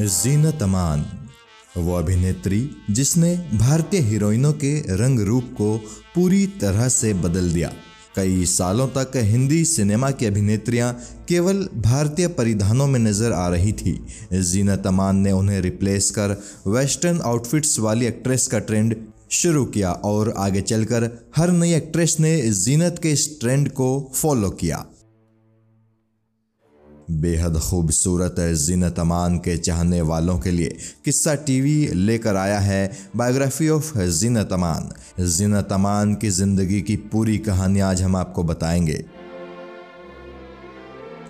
जीनत अमान। वो अभिनेत्री जिसने भारतीय हीरोइनों के रंग रूप को पूरी तरह से बदल दिया। कई सालों तक हिंदी सिनेमा की अभिनेत्रियाँ केवल भारतीय परिधानों में नज़र आ रही थी। जीनत अमान ने उन्हें रिप्लेस कर वेस्टर्न आउटफिट्स वाली एक्ट्रेस का ट्रेंड शुरू किया और आगे चलकर हर नई एक्ट्रेस ने जीनत के इस ट्रेंड को फॉलो किया। बेहद खूबसूरत जीनत अमान के चाहने वालों के लिए किस्सा टीवी लेकर आया है बायोग्राफी ऑफ़ जीनत अमान जीनत अमान की ज़िंदगी की पूरी कहानी आज हम आपको बताएँगे।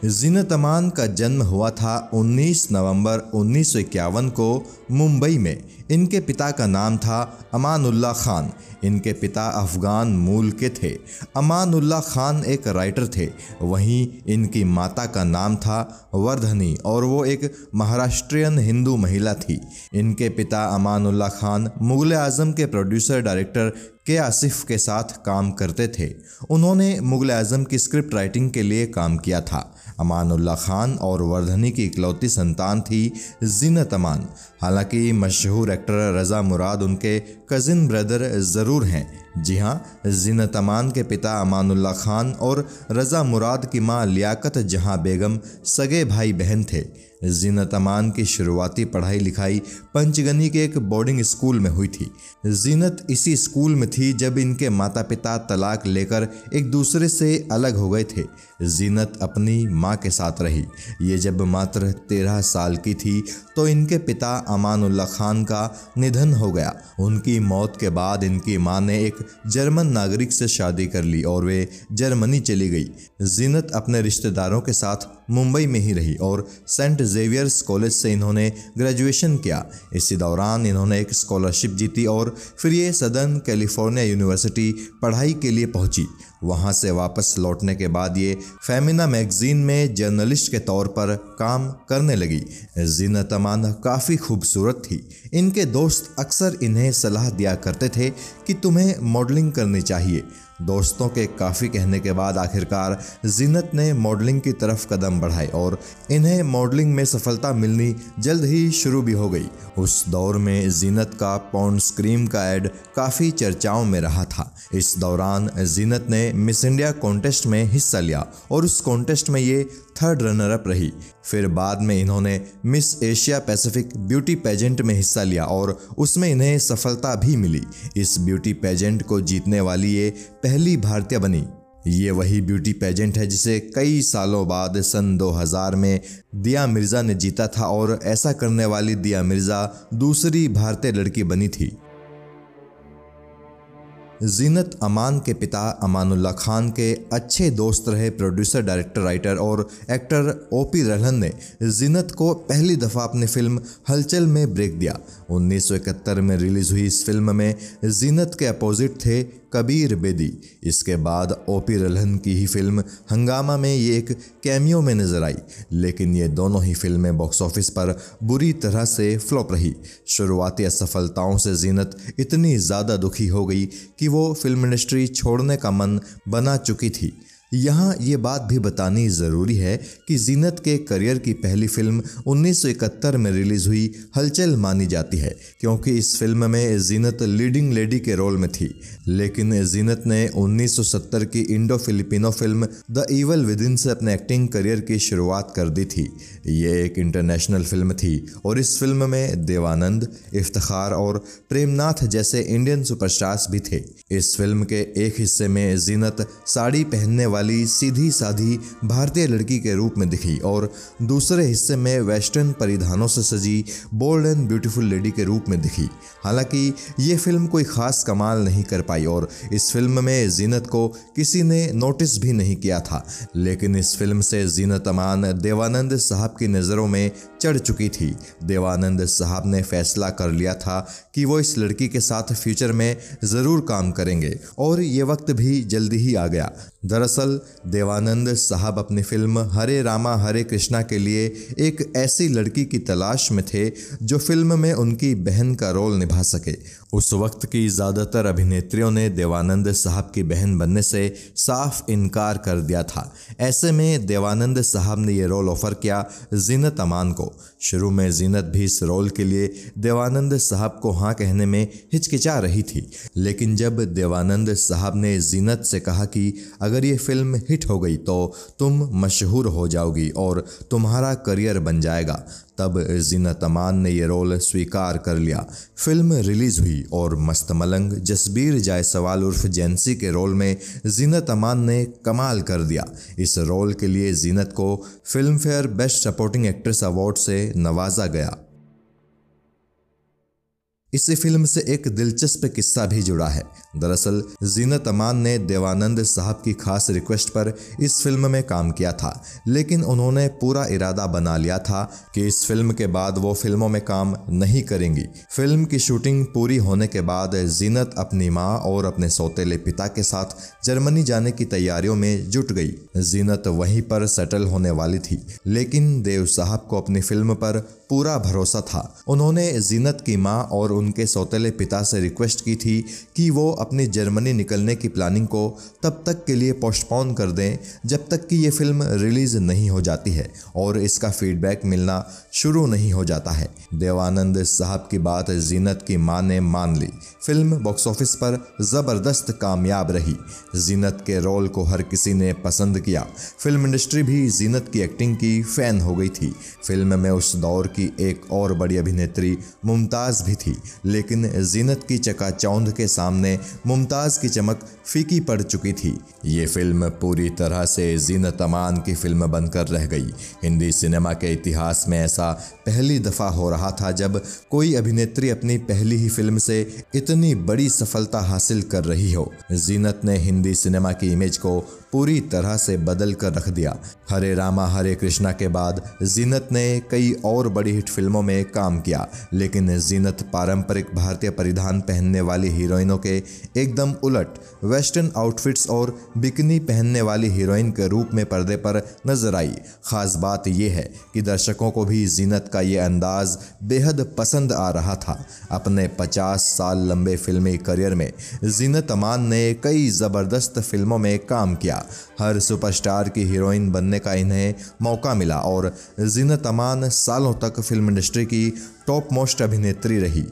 जीनत अमान का जन्म हुआ था 19 नवंबर 1951 को मुंबई में। इनके पिता का नाम था अमानुल्लाह खान। इनके पिता अफ़गान मूल के थे। अमानुल्लाह खान एक राइटर थे। वहीं इनकी माता का नाम था वर्धनी और वो एक महाराष्ट्रियन हिंदू महिला थी। इनके पिता अमानुल्लाह खान मुगल आज़म के प्रोड्यूसर डायरेक्टर के आसिफ के साथ काम करते थे। उन्होंने मुगल आज़म की स्क्रिप्ट राइटिंग के लिए काम किया था। अमानुल्लाह खान और वर्धनी की इकलौती संतान थी जीनत अमान। हालाँकि मशहूर एक्टर रज़ा मुराद उनके कज़िन ब्रदर ज़रूर हैं। जी हाँ जीनत अमान के पिता अमानुल्ला खान और रज़ा मुराद की माँ लियाकत जहाँ बेगम सगे भाई बहन थे। जीनत अमान की शुरुआती पढ़ाई लिखाई पंचगनी के एक बोर्डिंग स्कूल में हुई थी। जीनत इसी स्कूल में थी जब इनके माता पिता तलाक लेकर एक दूसरे से अलग हो गए थे। जीनत अपनी माँ के साथ रही। ये जब मात्र तेरह साल की थी तो इनके पिता अमानुल्ला खान का निधन हो गया। उनकी मौत के बाद इनकी माँ ने एक जर्मन नागरिक से शादी कर ली और वे जर्मनी चली गई। जीनत अपने रिश्तेदारों के साथ मुंबई में ही रही और सेंट जेवियर्स कॉलेज से इन्होंने ग्रेजुएशन किया। इसी दौरान इन्होंने एक स्कॉलरशिप जीती और फिर ये सदर्न कैलिफ़ोर्निया यूनिवर्सिटी पढ़ाई के लिए पहुँची। वहाँ से वापस लौटने के बाद ये फेमिना मैगजीन में जर्नलिस्ट के तौर पर काम करने लगी। जीनत अमान काफ़ी खूबसूरत थी। इनके दोस्त अक्सर इन्हें सलाह दिया करते थे कि तुम्हें मॉडलिंग करनी चाहिए। दोस्तों के काफ़ी कहने के बाद आखिरकार जीनत ने मॉडलिंग की तरफ़ कदम बढ़ाए और इन्हें मॉडलिंग में सफलता मिलनी जल्द ही शुरू भी हो गई। उस दौर में जीनत का पॉन्ड क्रीम का एड काफ़ी चर्चाओं में रहा था। इस दौरान जीनत ने मिस इंडिया कॉन्टेस्ट में हिस्सा लिया और उस कॉन्टेस्ट में ये थर्ड रनर अप रही। फिर बाद में इन्होंने Miss Asia Pacific beauty pageant में हिस्सा लिया और उसमें इन्हें सफलता भी मिली। इस ब्यूटी पेजेंट को जीतने वाली ये पहली भारतीय बनी। ये वही ब्यूटी पेजेंट है जिसे कई सालों बाद सन 2000 में दिया मिर्ज़ा ने जीता था और ऐसा करने वाली दिया मिर्ज़ा दूसरी भारतीय लड़की बनी थी। जीनत अमान के पिता अमानुल्ला खान के अच्छे दोस्त रहे प्रोड्यूसर डायरेक्टर राइटर और एक्टर ओ पी रहलन ने जीनत को पहली दफ़ा अपनी फ़िल्म हलचल में ब्रेक दिया। 1971 में रिलीज़ हुई इस फ़िल्म में जीनत के अपोजिट थे कबीर बेदी। इसके बाद ओपी रलहन की ही फ़िल्म हंगामा में ये एक कैमियो में नज़र आई, लेकिन ये दोनों ही फ़िल्में बॉक्स ऑफ़िस पर बुरी तरह से फ्लॉप रही। शुरुआती असफलताओं से जीनत इतनी ज़्यादा दुखी हो गई कि वो फ़िल्म इंडस्ट्री छोड़ने का मन बना चुकी थी। यहाँ ये बात भी बतानी ज़रूरी है कि जीनत के करियर की पहली फ़िल्म 1971 में रिलीज़ हुई, हलचल मानी जाती है, क्योंकि इस फ़िल्म में जीनत लीडिंग लेडी के रोल में थी। लेकिन जीनत ने 1970 की Indo Filipino film the evil within से अपने एक्टिंग करियर की शुरुआत कर दी थी। ये एक इंटरनेशनल फ़िल्म थी और इस फ़िल्म में देवानंद, इफ्तार और प्रेमनाथ जैसे इंडियन सुपरस्टार्स भी थे। इस फ़िल्म के एक हिस्से में जीनत साड़ी पहनने वाली सीधी साधी भारतीय लड़की के रूप में दिखी और दूसरे हिस्से में वेस्टर्न परिधानों से सजी बोल्ड एंड ब्यूटीफुल लेडी के रूप में दिखी। हालाँकि ये फ़िल्म कोई ख़ास कमाल नहीं कर पाई और इस फ़िल्म में जीनत को किसी ने नोटिस भी नहीं किया था, लेकिन इस फ़िल्म से जीनत अमान देवानंद साहब की नज़रों में चढ़ चुकी थी। देवानंद साहब ने फैसला कर लिया था कि वो इस लड़की के साथ फ्यूचर में ज़रूर काम करेंगे और ये वक्त भी जल्दी ही आ गया। दरअसल, देवानंद साहब अपनी फ़िल्म हरे रामा, हरे कृष्णा के लिए एक ऐसी लड़की की तलाश में थे, जो फ़िल्म में उनकी बहन का रोल निभा सके। उस वक्त की ज़्यादातर अभिनेत्रियों ने देवानंद साहब की बहन बनने से साफ़ इनकार कर दिया था। ऐसे में देवानंद साहब ने ये रोल ऑफ़र किया जीनत अमान को। शुरू में जीनत भी इस रोल के लिए देवानंद साहब को हाँ कहने में हिचकिचा रही थी, लेकिन जब देवानंद साहब ने जीनत से कहा कि अगर ये फ़िल्म हिट हो गई तो तुम मशहूर हो जाओगी और तुम्हारा करियर बन जाएगा तब जीनत अमान ने यह रोल स्वीकार कर लिया। फ़िल्म रिलीज़ हुई और मस्त मलंग, जसबीर जायसवाल उर्फ़ जेंसी के रोल में जीनत अमान ने कमाल कर दिया। इस रोल के लिए जीनत को film fare best supporting actress award से नवाजा गया। इसी फ़िल्म से एक दिलचस्प किस्सा भी जुड़ा है। दरअसल, जीनत अमान ने देवानंद साहब की खास रिक्वेस्ट पर इस फ़िल्म में काम किया था, लेकिन उन्होंने पूरा इरादा बना लिया था कि इस फ़िल्म के बाद वो फ़िल्मों में काम नहीं करेंगी। फ़िल्म की शूटिंग पूरी होने के बाद जीनत अपनी माँ और अपने सौतेले पिता के साथ जर्मनी जाने की तैयारियों में जुट गई। जीनत वहीं पर सेटल होने वाली थी, लेकिन देव साहब को अपनी फ़िल्म पर पूरा भरोसा था। उन्होंने जीनत की माँ और उनके सौतेले पिता से रिक्वेस्ट की थी कि वो अपनी जर्मनी निकलने की प्लानिंग को तब तक के लिए पोस्टपोन कर दें जब तक कि ये फ़िल्म रिलीज़ नहीं हो जाती है और इसका फीडबैक मिलना शुरू नहीं हो जाता है। देवानंद साहब की बात जीनत की माँ ने मान ली। फ़िल्म बॉक्स ऑफ़िस पर ज़बरदस्त कामयाब रही। जीनत के रोल को हर किसी ने पसंद किया। फ़िल्म इंडस्ट्री भी जीनत की एक्टिंग की फ़ैन हो गई थी। फ़िल्म में उस दौर की एक और बड़ी अभिनेत्री मुमताज़ भी थी। लेकिन जीनत की चकाचौंध के सामने मुमताज़ की चमक फीकी पड़ चुकी थी। ये फ़िल्म पूरी तरह से जीनत अमान की फ़िल्म बनकर रह गई। हिंदी सिनेमा के इतिहास में ऐसा पहली दफ़ा हो रहा था जब कोई अभिनेत्री अपनी पहली ही फ़िल्म से इतनी बड़ी सफलता हासिल कर रही हो। जीनत ने हिंदी सिनेमा की इमेज को पूरी तरह से बदल कर रख दिया। हरे रामा, हरे कृष्णा के बाद जीनत ने कई और बड़ी हिट फ़िल्मों में काम किया, लेकिन जीनत पारंपरिक भारतीय परिधान पहनने वाली हीरोइनों के एकदम उलट वेस्टर्न आउटफिट्स और बिकनी पहनने वाली हीरोइन के रूप में पर्दे पर नज़र आई। खास बात यह है कि दर्शकों को भी जीनत का ये अंदाज बेहद पसंद आ रहा था। अपने 50 साल लंबे फिल्मी करियर में जीनत अमान ने कई ज़बरदस्त फ़िल्मों में काम किया। हर सुपरस्टार की हीरोइन बनने का इन्हें मौका मिला और जिन तमान सालों तक फ़िल्म इंडस्ट्री की टॉप मोस्ट अभिनेत्री रही।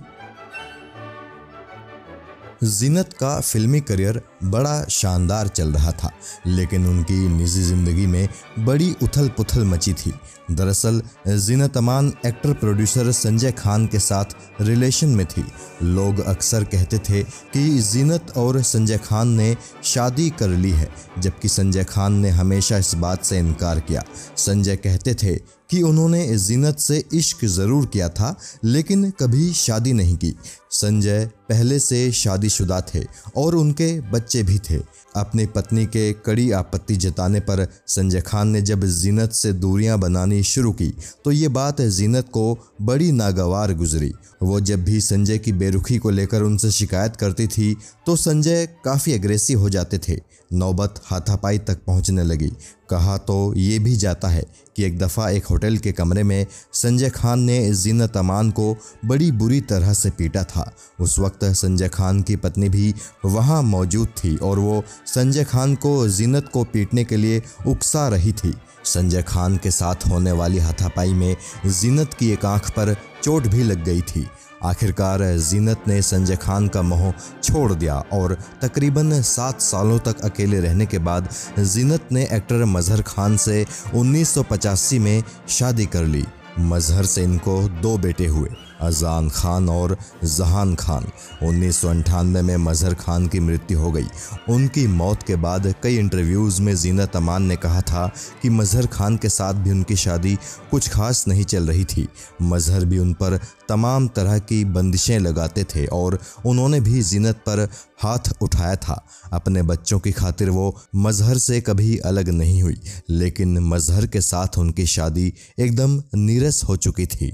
जीनत का फिल्मी करियर बड़ा शानदार चल रहा था, लेकिन उनकी निजी ज़िंदगी में बड़ी उथल पुथल मची थी। दरअसल जीनत अमान एक्टर प्रोड्यूसर संजय खान के साथ रिलेशन में थी। लोग अक्सर कहते थे कि जीनत और संजय खान ने शादी कर ली है, जबकि संजय खान ने हमेशा इस बात से इनकार किया। संजय कहते थे कि उन्होंने जीनत से इश्क ज़रूर किया था, लेकिन कभी शादी नहीं की। संजय पहले से शादीशुदा थे और उनके बच्चे भी थे। अपनी पत्नी के कड़ी आपत्ति जताने पर संजय खान ने जब जीनत से दूरियाँ बनानी शुरू की। तो ये बात जीनत को बड़ी नागवार गुजरी। वो जब भी संजय की बेरुखी को लेकर उनसे शिकायत करती थी तो संजय काफ़ी अग्रेसिव हो जाते थे। नौबत हाथापाई तक पहुँचने लगी। कहा तो ये भी जाता है कि एक दफ़ा एक होटल के कमरे में संजय खान ने जीनत अमान को बड़ी बुरी तरह से पीटा था। उस वक्त संजय खान की पत्नी भी वहाँ मौजूद थी और वो संजय खान को जीनत को पीटने के लिए उकसा रही थी। संजय खान के साथ होने वाली हाथापाई में जीनत की एक आँख पर चोट भी लग गई थी। आखिरकार जीनत ने संजय खान का मोह छोड़ दिया और तकरीबन सात सालों तक अकेले रहने के बाद जीनत ने एक्टर मजहर खान से 1985 में शादी कर ली। मजहर से इनको दो बेटे हुए। अजान खान और जहान खान। उन्नीस में मजहर खान की मृत्यु हो गई। उनकी मौत के बाद कई इंटरव्यूज़ में जीनत अमान ने कहा था कि मजहर खान के साथ भी उनकी शादी कुछ खास नहीं चल रही थी। मजहर भी उन पर तमाम तरह की बंदिशें लगाते थे और उन्होंने भी जीनत पर हाथ उठाया था। अपने बच्चों की खातिर वो मजहर से कभी अलग नहीं हुई, लेकिन मजहर के साथ उनकी शादी एकदम नीरस हो चुकी थी।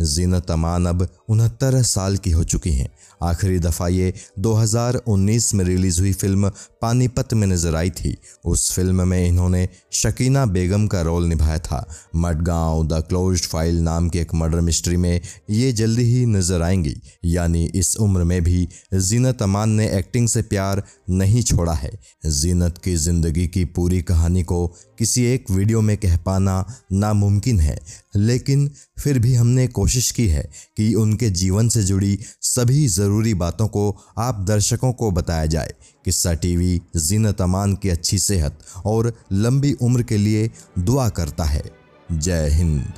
जीनत अमान अब उनहत्तर साल की हो चुकी हैं। आखिरी दफ़ा ये 2019 में रिलीज़ हुई फ़िल्म पानीपत में नज़र आई थी। उस फ़िल्म में इन्होंने शकीना बेगम का रोल निभाया था। मडगांव द क्लोज फ़ाइल नाम के एक मर्डर मिस्ट्री में ये जल्दी ही नज़र आएँगी। यानी इस उम्र में भी जीनत अमान ने एक्टिंग से प्यार नहीं छोड़ा है। जीनत की ज़िंदगी की पूरी कहानी को किसी एक वीडियो में कह पाना नामुमकिन है, लेकिन फिर भी हमने कोशिश की है कि उनके जीवन से जुड़ी सभी ज़रूरी बातों को आप दर्शकों को बताया जाए। किस्सा टीवी जीनत अमान की अच्छी सेहत और लंबी उम्र के लिए दुआ करता है। जय हिंद।